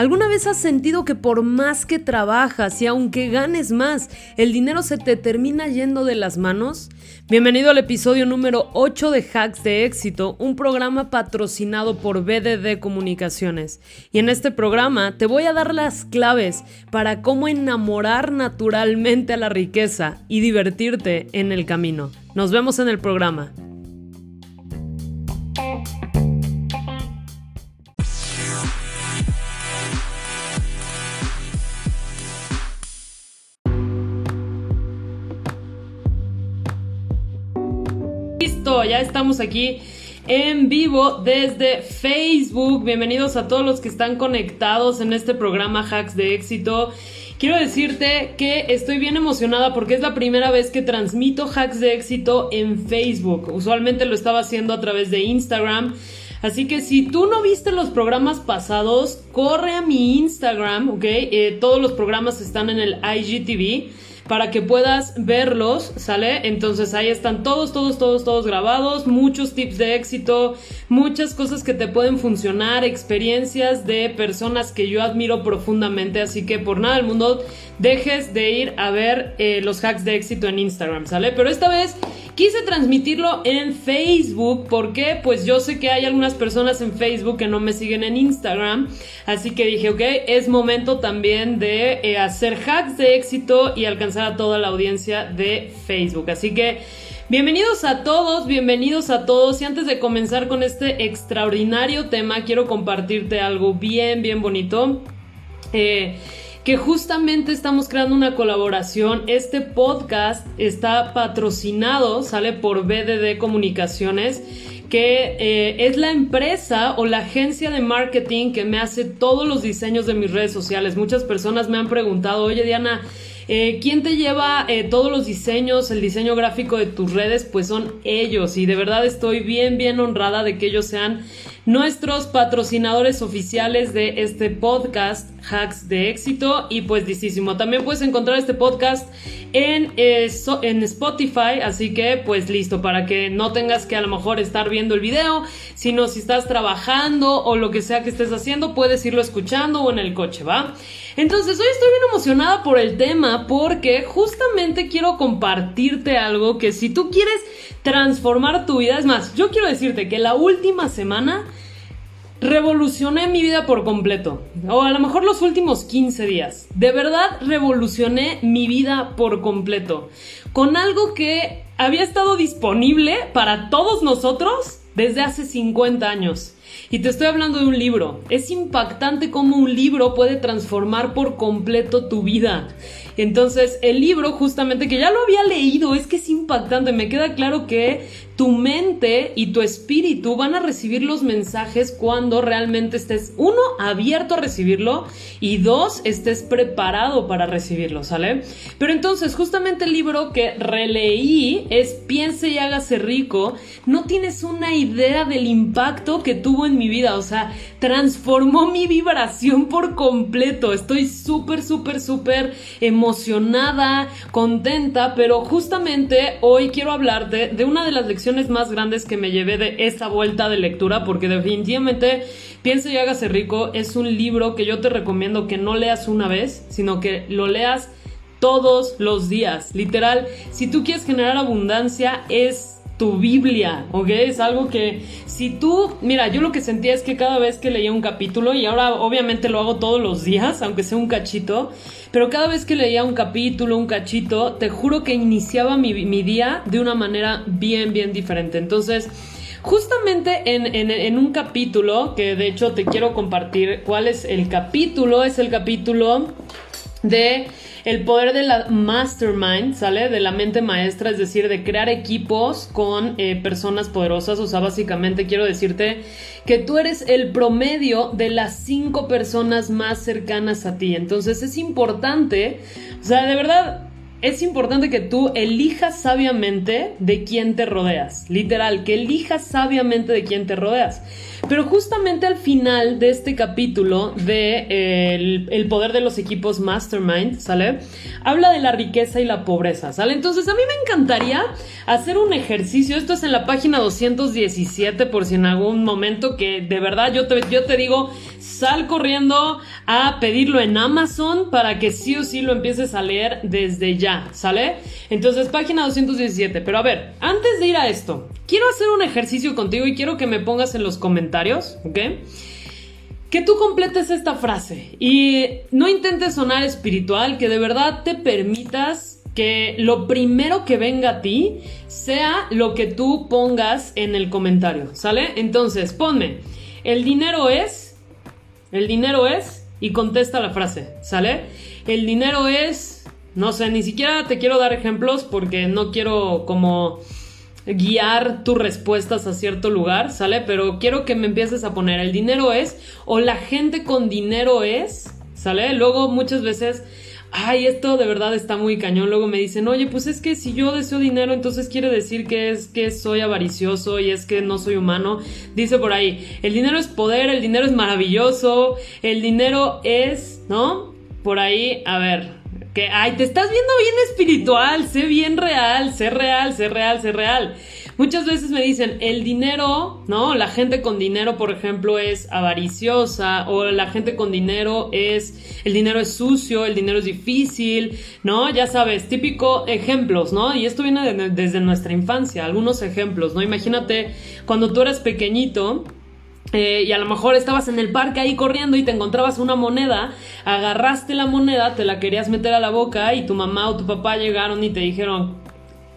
¿Alguna vez has sentido que por más que trabajas y aunque ganes más, el dinero se te termina yendo de las manos? Bienvenido al episodio número 8 de Hacks de Éxito, un programa patrocinado por BDD Comunicaciones. Y en este programa te voy a dar las claves para cómo enamorar naturalmente a la riqueza y divertirte en el camino. Nos vemos en el programa. Ya estamos aquí en vivo desde Facebook. Bienvenidos a todos los que están conectados en este programa Hacks de Éxito. Quiero decirte que estoy bien emocionada porque es la primera vez que transmito Hacks de Éxito en Facebook. Usualmente lo estaba haciendo a través de Instagram. Así que si tú no viste los programas pasados, corre a mi Instagram, ¿ok? Eh, todos los programas están en el IGTV para que puedas verlos, ¿sale? Entonces ahí están todos, todos, todos, todos grabados, muchos tips de éxito, muchas cosas que te pueden funcionar, experiencias de personas que yo admiro profundamente, así que por nada del mundo dejes de ir a ver eh, los hacks de éxito en Instagram, ¿sale? Pero esta vez quise transmitirlo en Facebook, porque pues yo sé que hay algunas personas en Facebook que no me siguen en Instagram, así que dije, ok, es momento también de eh, hacer hacks de éxito y alcanzar a toda la audiencia de Facebook, así que... Bienvenidos a todos, bienvenidos a todos. Y antes de comenzar con este extraordinario tema, quiero compartirte algo bien, bien bonito. Eh, que justamente estamos creando una colaboración. Este podcast está patrocinado, sale por BDD Comunicaciones que eh, es la empresa o la agencia de marketing que me hace todos los diseños de mis redes sociales. Muchas personas me han preguntado, oye Diana, eh, ¿quién te lleva eh, todos los diseños, el diseño gráfico de tus redes? Pues son ellos y de verdad estoy bien, bien honrada de que ellos sean nuestros patrocinadores oficiales de este podcast, Hacks de Éxito. Y pues, disísimo. También puedes encontrar este podcast en, eh, en Spotify. Así que, pues, listo, para que no tengas que a lo mejor estar viendo el video, sino si estás trabajando o lo que sea que estés haciendo, puedes irlo escuchando o en el coche, ¿va? Entonces, hoy estoy bien emocionada por el tema porque justamente quiero compartirte algo que si tú quieres transformar tu vida. Es más, yo quiero decirte que la última semana revolucioné mi vida por completo. O a lo mejor los últimos 15 días. De verdad revolucioné mi vida por completo. Con algo que había estado disponible para todos nosotros desde hace 50 años. Y te estoy hablando de un libro. Es impactante cómo un libro puede transformar por completo tu vida. Entonces, el libro justamente que ya lo había leído, es que es impactante. Me queda claro que tu mente y tu espíritu van a recibir los mensajes cuando realmente estés, uno, abierto a recibirlo y dos, estés preparado para recibirlo, ¿sale? Pero entonces, justamente el libro que releí es Piense y hágase rico. No tienes una idea del impacto que tuvo en mi vida, o sea, transformó mi vibración por completo. Estoy súper, súper, súper emocionada, contenta, pero justamente hoy quiero hablarte de una de las lecciones más grandes que me llevé de esa vuelta de lectura, porque definitivamente Piensa y hágase rico es un libro que yo te recomiendo que no leas una vez, sino que lo leas todos los días. Literal, si tú quieres generar abundancia, es tu Biblia, ¿ok? Es algo que si tú, mira, yo lo que sentía es que cada vez que leía un capítulo, y ahora obviamente lo hago todos los días, aunque sea un cachito, pero cada vez que leía un capítulo, un cachito, te juro que iniciaba mi, día de una manera bien, bien diferente. Entonces, Justamente en, en, un capítulo, que de hecho te quiero compartir cuál es el capítulo, es el capítulo de el poder de la mastermind, ¿sale? De la mente maestra, es decir, de crear equipos con eh, personas poderosas. O sea, básicamente quiero decirte que tú eres el promedio de las cinco personas más cercanas a ti. Entonces es importante, o sea, de verdad, es importante que tú elijas sabiamente de quién te rodeas. Literal, que elijas sabiamente de quién te rodeas. Pero justamente al final de este capítulo de eh, el, poder de los equipos Mastermind, ¿sale? Habla de la riqueza y la pobreza, ¿sale? Entonces a mí me encantaría hacer un ejercicio. Esto es en la página 217 por si en algún momento que de verdad yo te, yo te digo, sal corriendo a pedirlo en Amazon para que sí o sí lo empieces a leer desde ya, ¿sale? Entonces, página 217. Pero a ver, antes de ir a esto, quiero hacer un ejercicio contigo y quiero que me pongas en los comentarios, ¿ok? Que tú completes esta frase y no intentes sonar espiritual, que de verdad te permitas que lo primero que venga a ti sea lo que tú pongas en el comentario, ¿sale? Entonces, ponme, el dinero es, el dinero es, y contesta la frase, ¿sale? El dinero es, no sé, ni siquiera te quiero dar ejemplos porque no quiero como guiar tus respuestas a cierto lugar, ¿sale? Pero quiero que me empieces a poner el dinero es o la gente con dinero es, ¿sale? Luego muchas veces, ay, esto de verdad está muy cañón. Luego me dicen, oye, pues es que si yo deseo dinero, entonces quiere decir que es que soy avaricioso y es que no soy humano. Dice por ahí, el dinero es poder, el dinero es maravilloso, el dinero es, ¿no? Por ahí, a ver, que, ay, te estás viendo bien espiritual, sé bien real, sé real, sé real, sé real. Muchas veces me dicen, el dinero, ¿no? La gente con dinero, por ejemplo, es avariciosa, o la gente con dinero es, el dinero es sucio, el dinero es difícil, ¿no? Ya sabes, típico ejemplos, ¿no? Y esto viene desde nuestra infancia, algunos ejemplos, ¿no? Imagínate cuando tú eras pequeñito, eh, y a lo mejor estabas en el parque ahí corriendo y te encontrabas una moneda, agarraste la moneda, te la querías meter a la boca y tu mamá o tu papá llegaron y te dijeron,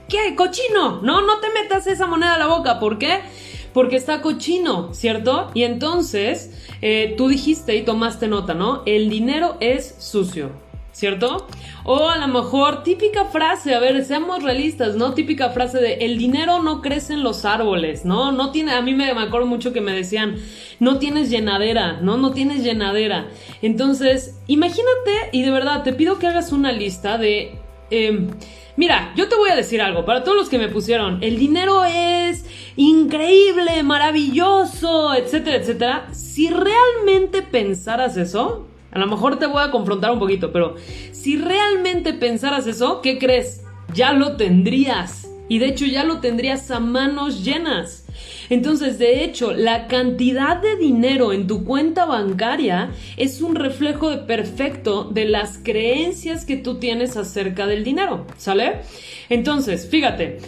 ¿qué? Cochino, no, no te metas esa moneda a la boca, ¿por qué? Porque está cochino, ¿cierto? Y entonces eh, tú dijiste y tomaste nota, ¿no? El dinero es sucio. ¿Cierto? O a lo mejor típica frase, a ver, seamos realistas, ¿no? Típica frase de el dinero no crece en los árboles, ¿no? No tiene, a mí me, acuerdo mucho que me decían, no tienes llenadera, ¿no? No tienes llenadera. Entonces, imagínate y de verdad te pido que hagas una lista de... Em, mira, yo te voy a decir algo, para todos los que me pusieron, el dinero es increíble, maravilloso, etcétera, etcétera. Si realmente pensaras eso, a lo mejor te voy a confrontar un poquito, pero si realmente pensaras eso, ¿qué crees? Ya lo tendrías. Y de hecho ya lo tendrías a manos llenas. Entonces, de hecho, la cantidad de dinero en tu cuenta bancaria es un reflejo de perfecto de las creencias que tú tienes acerca del dinero, ¿sale? Entonces, fíjate,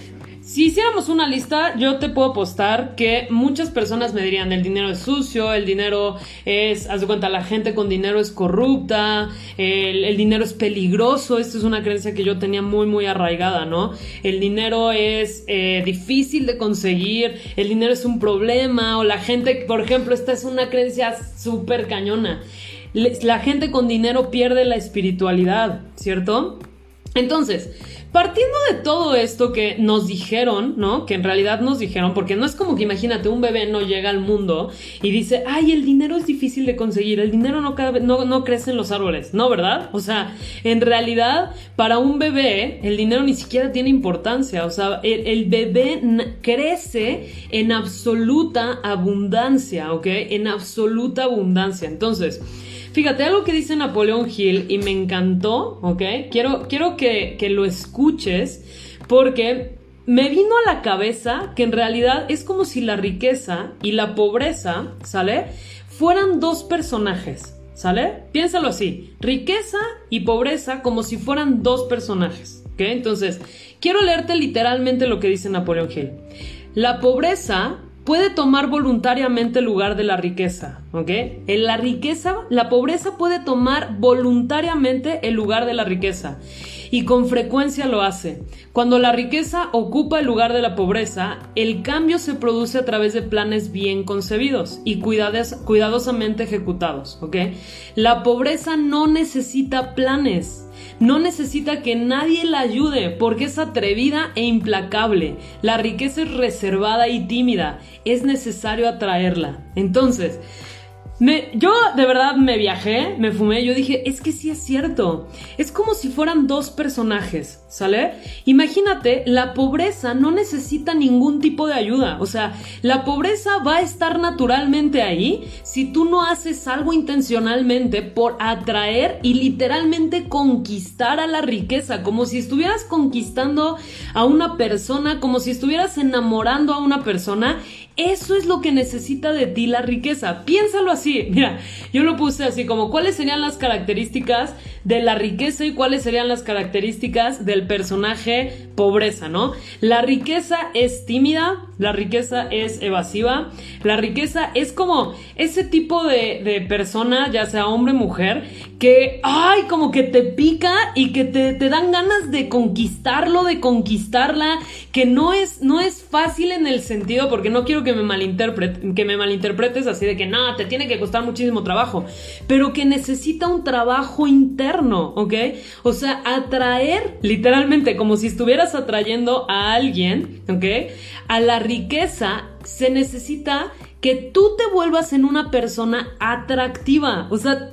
si hiciéramos una lista, yo te puedo apostar que muchas personas me dirían el dinero es sucio, el dinero es, haz de cuenta, la gente con dinero es corrupta, el, dinero es peligroso, esta es una creencia que yo tenía muy, muy arraigada, ¿no? El dinero es eh, difícil de conseguir, el dinero es un problema, o la gente, por ejemplo, esta es una creencia súper cañona. La gente con dinero pierde la espiritualidad, ¿cierto? Entonces, Partiendo de todo esto que nos dijeron, ¿no? Que en realidad nos dijeron, porque no es como que imagínate, un bebé no llega al mundo y dice, ay, el dinero es difícil de conseguir, el dinero no, no, crece en los árboles, ¿no? ¿Verdad? O sea, en realidad, para un bebé, el dinero ni siquiera tiene importancia, o sea, el bebé crece en absoluta abundancia, ¿ok? En absoluta abundancia. Entonces, Fíjate, algo que dice Napoleón Hill y me encantó, ¿ok? Quiero, quiero que, que lo escuches porque me vino a la cabeza que en realidad es como si la riqueza y la pobreza, ¿sale? Fueran dos personajes, ¿sale? Piénsalo así, riqueza y pobreza como si fueran dos personajes, ¿ok? Entonces, quiero leerte literalmente lo que dice Napoleón Hill. La pobreza puede tomar voluntariamente el lugar de la riqueza, ¿ok? En la riqueza, la pobreza puede tomar voluntariamente el lugar de la riqueza y con frecuencia lo hace. Cuando la riqueza ocupa el lugar de la pobreza, el cambio se produce a través de planes bien concebidos y cuidadosamente ejecutados, ¿ok? La pobreza no necesita planes no necesita que nadie la ayude porque es atrevida e implacable. La riqueza es reservada y tímida. Es necesario atraerla. Entonces, yo de verdad me viajé, me fumé, yo dije, es que sí es cierto. Es como si fueran dos personajes, ¿sale? Imagínate, la pobreza no necesita ningún tipo de ayuda. O sea, la pobreza va a estar naturalmente ahí si tú no haces algo intencionalmente por atraer y literalmente conquistar a la riqueza, como si estuvieras conquistando a una persona, como si estuvieras enamorando a una persona eso es lo que necesita de ti la riqueza. Piénsalo así. Mira, yo lo puse así como cuáles serían las características de la riqueza y cuáles serían las características del personaje pobreza, ¿no? La riqueza es tímida, la riqueza es evasiva, la riqueza es como ese tipo de, de persona, ya sea hombre o mujer, que, ay, como que te pica y que te, te dan ganas de conquistarlo, de conquistarla, que no es, no es fácil en el sentido, porque no quiero que me, malinterprete, que me malinterpretes así de que no, te tiene que costar muchísimo trabajo, pero que necesita un trabajo interno, ¿ok? O sea, atraer literalmente como si estuvieras atrayendo a alguien, ¿ok? A la riqueza se necesita que tú te vuelvas en una persona atractiva. O sea,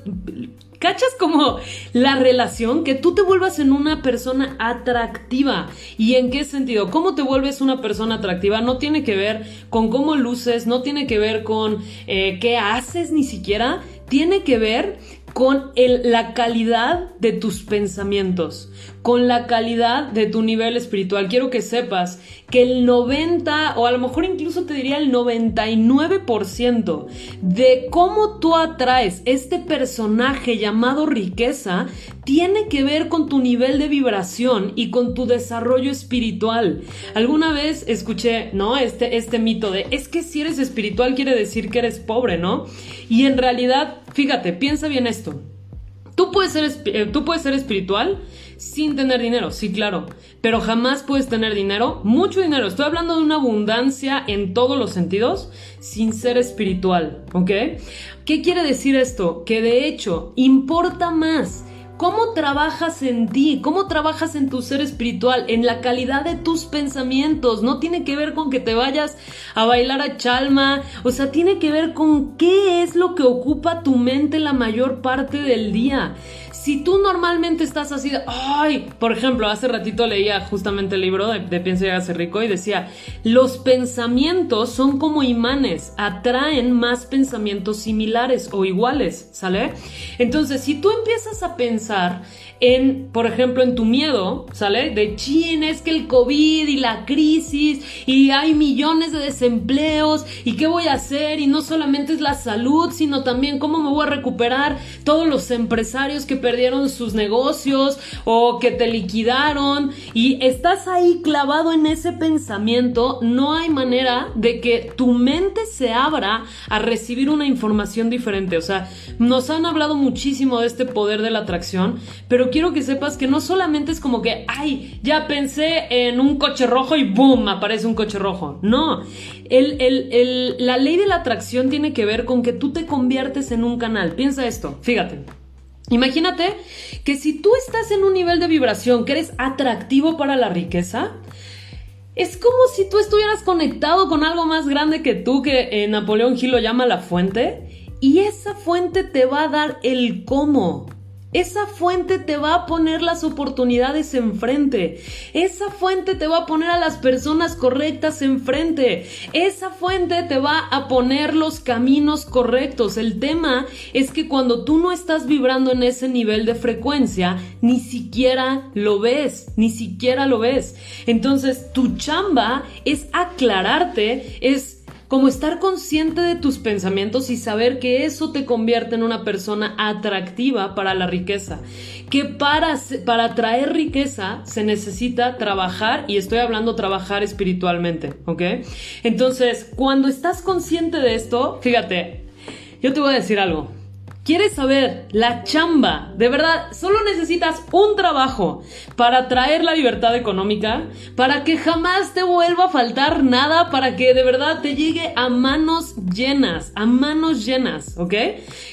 ¿Cachas como la relación? Que tú te vuelvas en una persona atractiva. ¿Y en qué sentido? ¿Cómo te vuelves una persona atractiva? No tiene que ver con cómo luces, no tiene que ver con eh, qué haces ni siquiera. Tiene que ver con la calidad de tus pensamientos, con la calidad de tu nivel espiritual. Quiero que sepas que el 90 o a lo mejor incluso te diría el 99% de cómo tú atraes este personaje llamado riqueza tiene que ver con tu nivel de vibración y con tu desarrollo espiritual. Alguna vez escuché, ¿no? Este, este mito de es que si eres espiritual quiere decir que eres pobre, ¿no? Y en realidad, fíjate, piensa bien esto. Tú puedes ser, eh, tú puedes ser espiritual sin tener dinero, sí, claro, pero jamás puedes tener dinero, mucho dinero. Estoy hablando de una abundancia en todos los sentidos, sin ser espiritual, ¿ok? ¿Qué quiere decir esto? Que de hecho importa más ¿Cómo trabajas en ti? ¿Cómo trabajas en tu ser espiritual? En la calidad de tus pensamientos. No tiene que ver con que te vayas a bailar a chalma. O sea, tiene que ver con qué es lo que ocupa tu mente la mayor parte del día si tú normalmente estás así de, ay, por ejemplo, hace ratito leía justamente el libro de, de Piensa y hágase rico y decía, los pensamientos son como imanes, atraen más pensamientos similares o iguales, ¿sale? Entonces, si tú empiezas a pensar pasar en, por ejemplo, en tu miedo, ¿sale? De chin, es que el COVID y la crisis y hay millones de desempleos y qué voy a hacer y no solamente es la salud, sino también cómo me voy a recuperar todos los empresarios que perdieron sus negocios o que te liquidaron y estás ahí clavado en ese pensamiento, no hay manera de que tu mente se abra a recibir una información diferente. O sea, nos han hablado muchísimo de este poder de la atracción, pero quiero que sepas que no solamente es como que, ay, ya pensé en un coche rojo y boom, aparece un coche rojo. No, la ley de la atracción tiene que ver con que tú te conviertes en un canal. Piensa esto, fíjate. Imagínate que si tú estás en un nivel de vibración que eres atractivo para la riqueza, es como si tú estuvieras conectado con algo más grande que tú, que Napoleón Gil lo llama la fuente, y esa fuente te va a dar el cómo. Esa fuente te va a poner las oportunidades enfrente. Esa fuente te va a poner a las personas correctas enfrente. Esa fuente te va a poner los caminos correctos. El tema es que cuando tú no estás vibrando en ese nivel de frecuencia, ni siquiera lo ves, ni siquiera lo ves. Entonces, tu chamba es aclararte, es como estar consciente de tus pensamientos y saber que eso te convierte en una persona atractiva para la riqueza. Que para, para atraer riqueza se necesita trabajar, y estoy hablando trabajar espiritualmente, ¿ok? Entonces, cuando estás consciente de esto, fíjate, yo te voy a decir algo. ¿Quieres saber la chamba? De verdad, solo necesitas un trabajo para traer la libertad económica, para que jamás te vuelva a faltar nada, para que de verdad te llegue a manos llenas, a manos llenas, ¿ok?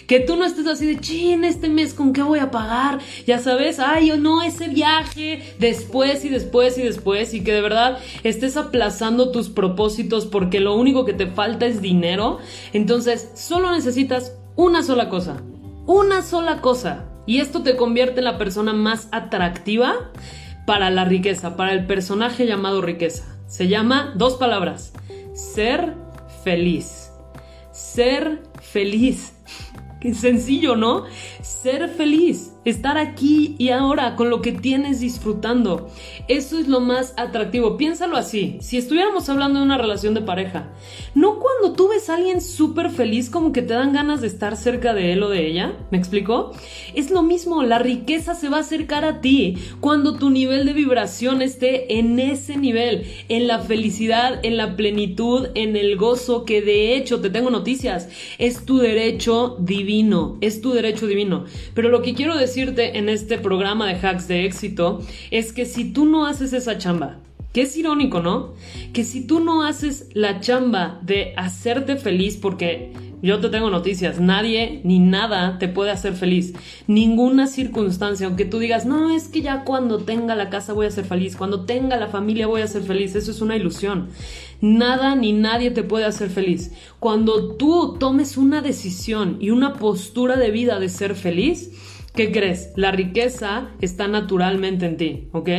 Que tú no estés así de, chin, este mes, ¿con qué voy a pagar? Ya sabes, ay, o no, ese viaje, después y después y después, y que de verdad estés aplazando tus propósitos porque lo único que te falta es dinero. Entonces, solo necesitas una sola cosa. Una sola cosa. Y esto te convierte en la persona más atractiva para la riqueza, para el personaje llamado riqueza. Se llama dos palabras. Ser feliz. Ser feliz. Qué sencillo, ¿no? Ser feliz, estar aquí y ahora con lo que tienes disfrutando. Eso es lo más atractivo. Piénsalo así, si estuviéramos hablando de una relación de pareja, ¿no cuando tú ves a alguien súper feliz como que te dan ganas de estar cerca de él o de ella? ¿Me explico? Es lo mismo, la riqueza se va a acercar a ti cuando tu nivel de vibración esté en ese nivel, en la felicidad, en la plenitud, en el gozo, que de hecho, te tengo noticias, es tu derecho divino es tu derecho divino. Pero lo que quiero decirte en este programa de hacks de éxito es que si tú no haces esa chamba, que es irónico, ¿no? Que si tú no haces la chamba de hacerte feliz, porque yo te tengo noticias, nadie ni nada te puede hacer feliz. Ninguna circunstancia, aunque tú digas, no, es que ya cuando tenga la casa voy a ser feliz, cuando tenga la familia voy a ser feliz, eso es una ilusión. Nada ni nadie te puede hacer feliz. Cuando tú tomes una decisión y una postura de vida de ser feliz, ¿qué crees? La riqueza está naturalmente en ti, ¿ok?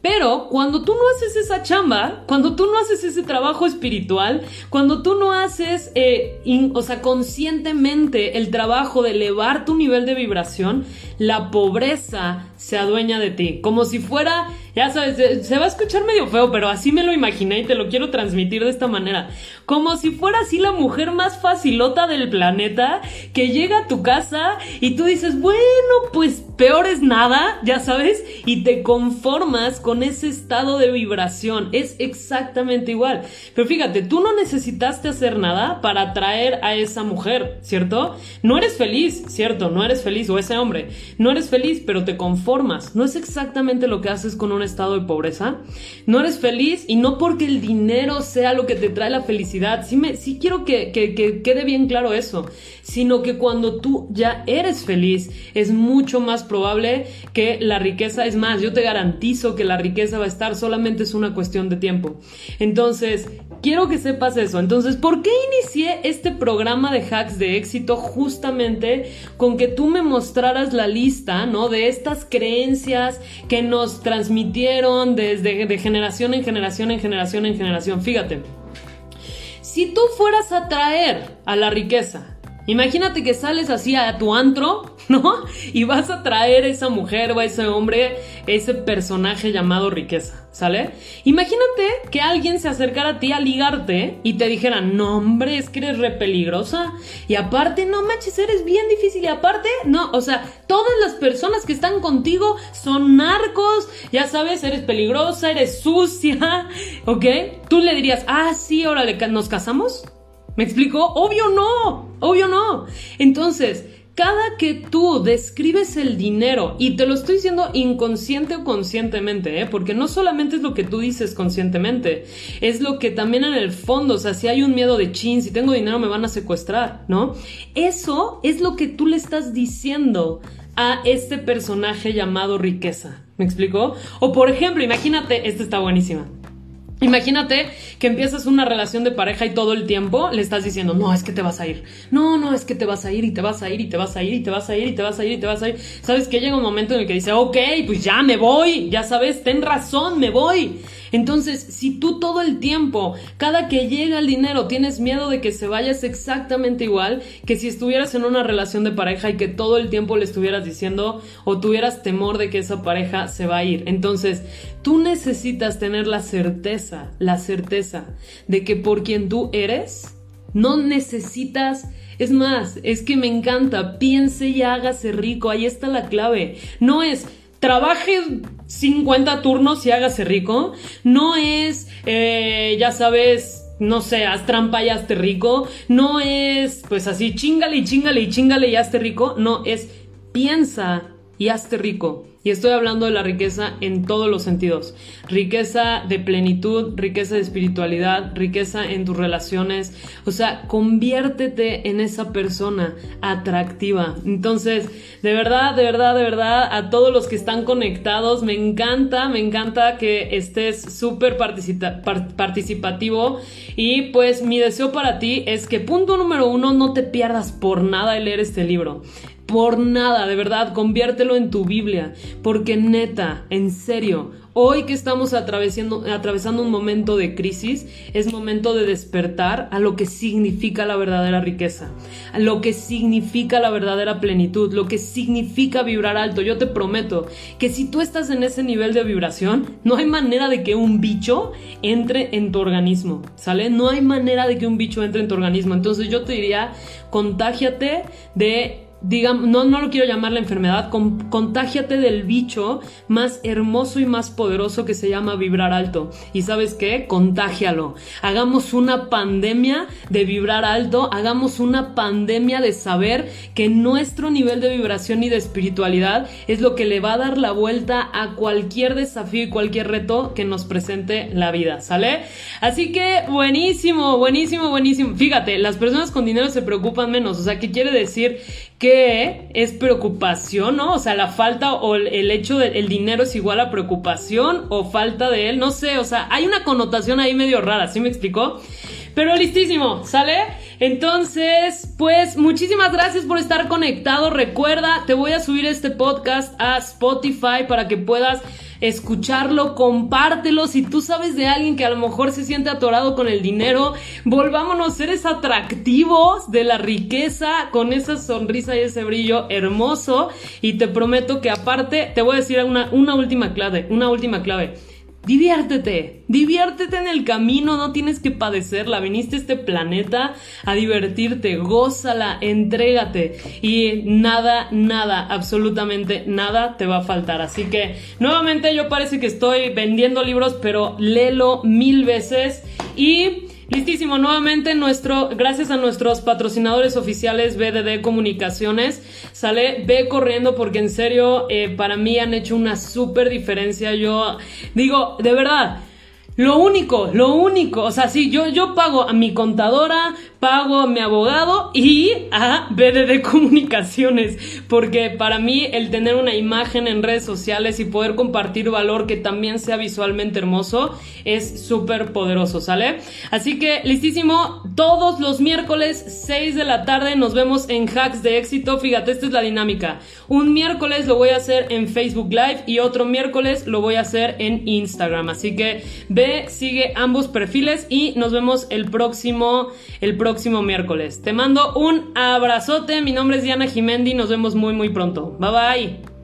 Pero cuando tú no haces esa chamba, cuando tú no haces ese trabajo espiritual, cuando tú no haces, eh, o sea, conscientemente el trabajo de elevar tu nivel de vibración, la pobreza se adueña de ti. Como si fuera, ya sabes, se va a escuchar medio feo, pero así me lo imaginé y te lo quiero transmitir de esta manera. Como si fuera así la mujer más facilota del planeta que llega a tu casa y tú dices, bueno, pues peor es nada, ya sabes, y te conformas con ese estado de vibración. Es exactamente igual. Pero fíjate, tú no necesitaste hacer nada para atraer a esa mujer, ¿cierto? No eres feliz, ¿cierto? No eres feliz, o ese hombre. No eres feliz, pero te conformas. No es exactamente lo que haces con un estado de pobreza. No eres feliz y no porque el dinero sea lo que te trae la felicidad. Sí, me, sí quiero que, que quede bien claro eso. Sino que cuando tú ya eres feliz, es mucho más probable que la riqueza, es más, yo te garantizo que la riqueza va a estar, solamente es una cuestión de tiempo. Entonces, quiero que sepas eso. Entonces, ¿por qué inicié este programa de hacks de éxito justamente con que tú me mostraras la lista, ¿no? De estas creencias que nos transmitieron desde de generación en generación en generación en generación. Fíjate. Si tú fueras a traer a la riqueza, imagínate que sales así a tu antro ¿no? Y vas a traer a esa mujer o a ese hombre, ese personaje llamado riqueza, ¿sale? Imagínate que alguien se acercara a ti a ligarte y te dijera, no hombre, es que eres re peligrosa. Y aparte, no manches, eres bien difícil. Y aparte, no, o sea, todas las personas que están contigo son narcos, ya sabes, eres peligrosa, eres sucia, ¿ok? Tú le dirías, ah, sí, órale, ¿nos casamos? ¿Me explico? Obvio no, obvio no. Entonces, cada que tú describes el dinero, y te lo estoy diciendo inconsciente o conscientemente, ¿eh? porque no solamente es lo que tú dices conscientemente, es lo que también en el fondo, o sea, si hay un miedo de chin, si tengo dinero me van a secuestrar, ¿no? Eso es lo que tú le estás diciendo a este personaje llamado riqueza. ¿Me explicó? O por ejemplo, imagínate, esta está buenísima. Imagínate que empiezas una relación de pareja y todo el tiempo le estás diciendo, no, es que te vas a ir, no, no, es que te vas a ir y te vas a ir y te vas a ir y te vas a ir y te vas a ir y te vas a ir. Sabes que llega un momento en el que dice, ok, pues ya me voy, ya sabes, ten razón, me voy. Entonces, si tú todo el tiempo, cada que llega el dinero, tienes miedo de que se vayas exactamente igual que si estuvieras en una relación de pareja y que todo el tiempo le estuvieras diciendo o tuvieras temor de que esa pareja se va a ir. Entonces, tú necesitas tener la certeza, la certeza de que por quien tú eres, no necesitas es más, es que me encanta, piense y hágase rico, ahí está la clave. No es, trabaje 50 turnos y hágase rico. No es, eh, ya sabes, no sé, haz trampa y hazte rico. No es, pues así, chingale y chingale y chingale y hazte rico. No, es piensa y hazte rico. Y estoy hablando de la riqueza en todos los sentidos. Riqueza de plenitud, riqueza de espiritualidad, riqueza en tus relaciones. O sea, conviértete en esa persona atractiva. Entonces, de verdad, de verdad, de verdad, a todos los que están conectados, me encanta, me encanta que estés súper participativo. Y pues mi deseo para ti es que punto número uno, no te pierdas por nada el leer este libro por nada, de verdad, conviértelo en tu Biblia, porque neta, en serio, hoy que estamos atravesando, atravesando un momento de crisis, es momento de despertar a lo que significa la verdadera riqueza, a lo que significa la verdadera plenitud, lo que significa vibrar alto. Yo te prometo que si tú estás en ese nivel de vibración, no hay manera de que un bicho entre en tu organismo, ¿sale? No hay manera de que un bicho entre en tu organismo. Entonces yo te diría, contágiate de digamos, no, no lo quiero llamar la enfermedad, contágiate del bicho más hermoso y más poderoso que se llama vibrar alto. Y sabes qué? Contágialo. Hagamos una pandemia de vibrar alto, hagamos una pandemia de saber que nuestro nivel de vibración y de espiritualidad es lo que le va a dar la vuelta a cualquier desafío y cualquier reto que nos presente la vida, ¿sale? Así que buenísimo, buenísimo, buenísimo. Fíjate, las personas con dinero se preocupan menos, o sea, ¿qué quiere decir? Que es preocupación, ¿no? O sea, la falta o el hecho de el dinero es igual a preocupación o falta de él, no sé, o sea, hay una connotación ahí medio rara, ¿sí me explicó? Pero listísimo, ¿sale? Entonces, pues muchísimas gracias por estar conectado. Recuerda, te voy a subir este podcast a Spotify para que puedas escucharlo, compártelo. Si tú sabes de alguien que a lo mejor se siente atorado con el dinero, volvámonos seres atractivos de la riqueza con esa sonrisa y ese brillo hermoso. Y te prometo que aparte, te voy a decir una, una última clave, una última clave. Diviértete, diviértete en el camino, no tienes que padecerla, viniste a este planeta a divertirte, gózala, entrégate y nada, nada, absolutamente nada te va a faltar. Así que nuevamente yo parece que estoy vendiendo libros, pero léelo mil veces y... Listísimo, nuevamente nuestro, gracias a nuestros patrocinadores oficiales BDD Comunicaciones, sale, ve corriendo porque en serio eh, para mí han hecho una súper diferencia. Yo digo, de verdad, lo único, lo único, o sea, sí, yo, yo pago a mi contadora, pago a mi abogado y a BDD Comunicaciones, porque para mí el tener una imagen en redes sociales y poder compartir valor que también sea visualmente hermoso es súper poderoso, ¿sale? Así que listísimo, todos los miércoles 6 de la tarde nos vemos en Hacks de Éxito. Fíjate, esta es la dinámica. Un miércoles lo voy a hacer en Facebook Live y otro miércoles lo voy a hacer en Instagram. Así que ve sigue ambos perfiles y nos vemos el próximo, el próximo miércoles. Te mando un abrazote, mi nombre es Diana Jimendi, nos vemos muy muy pronto. Bye bye.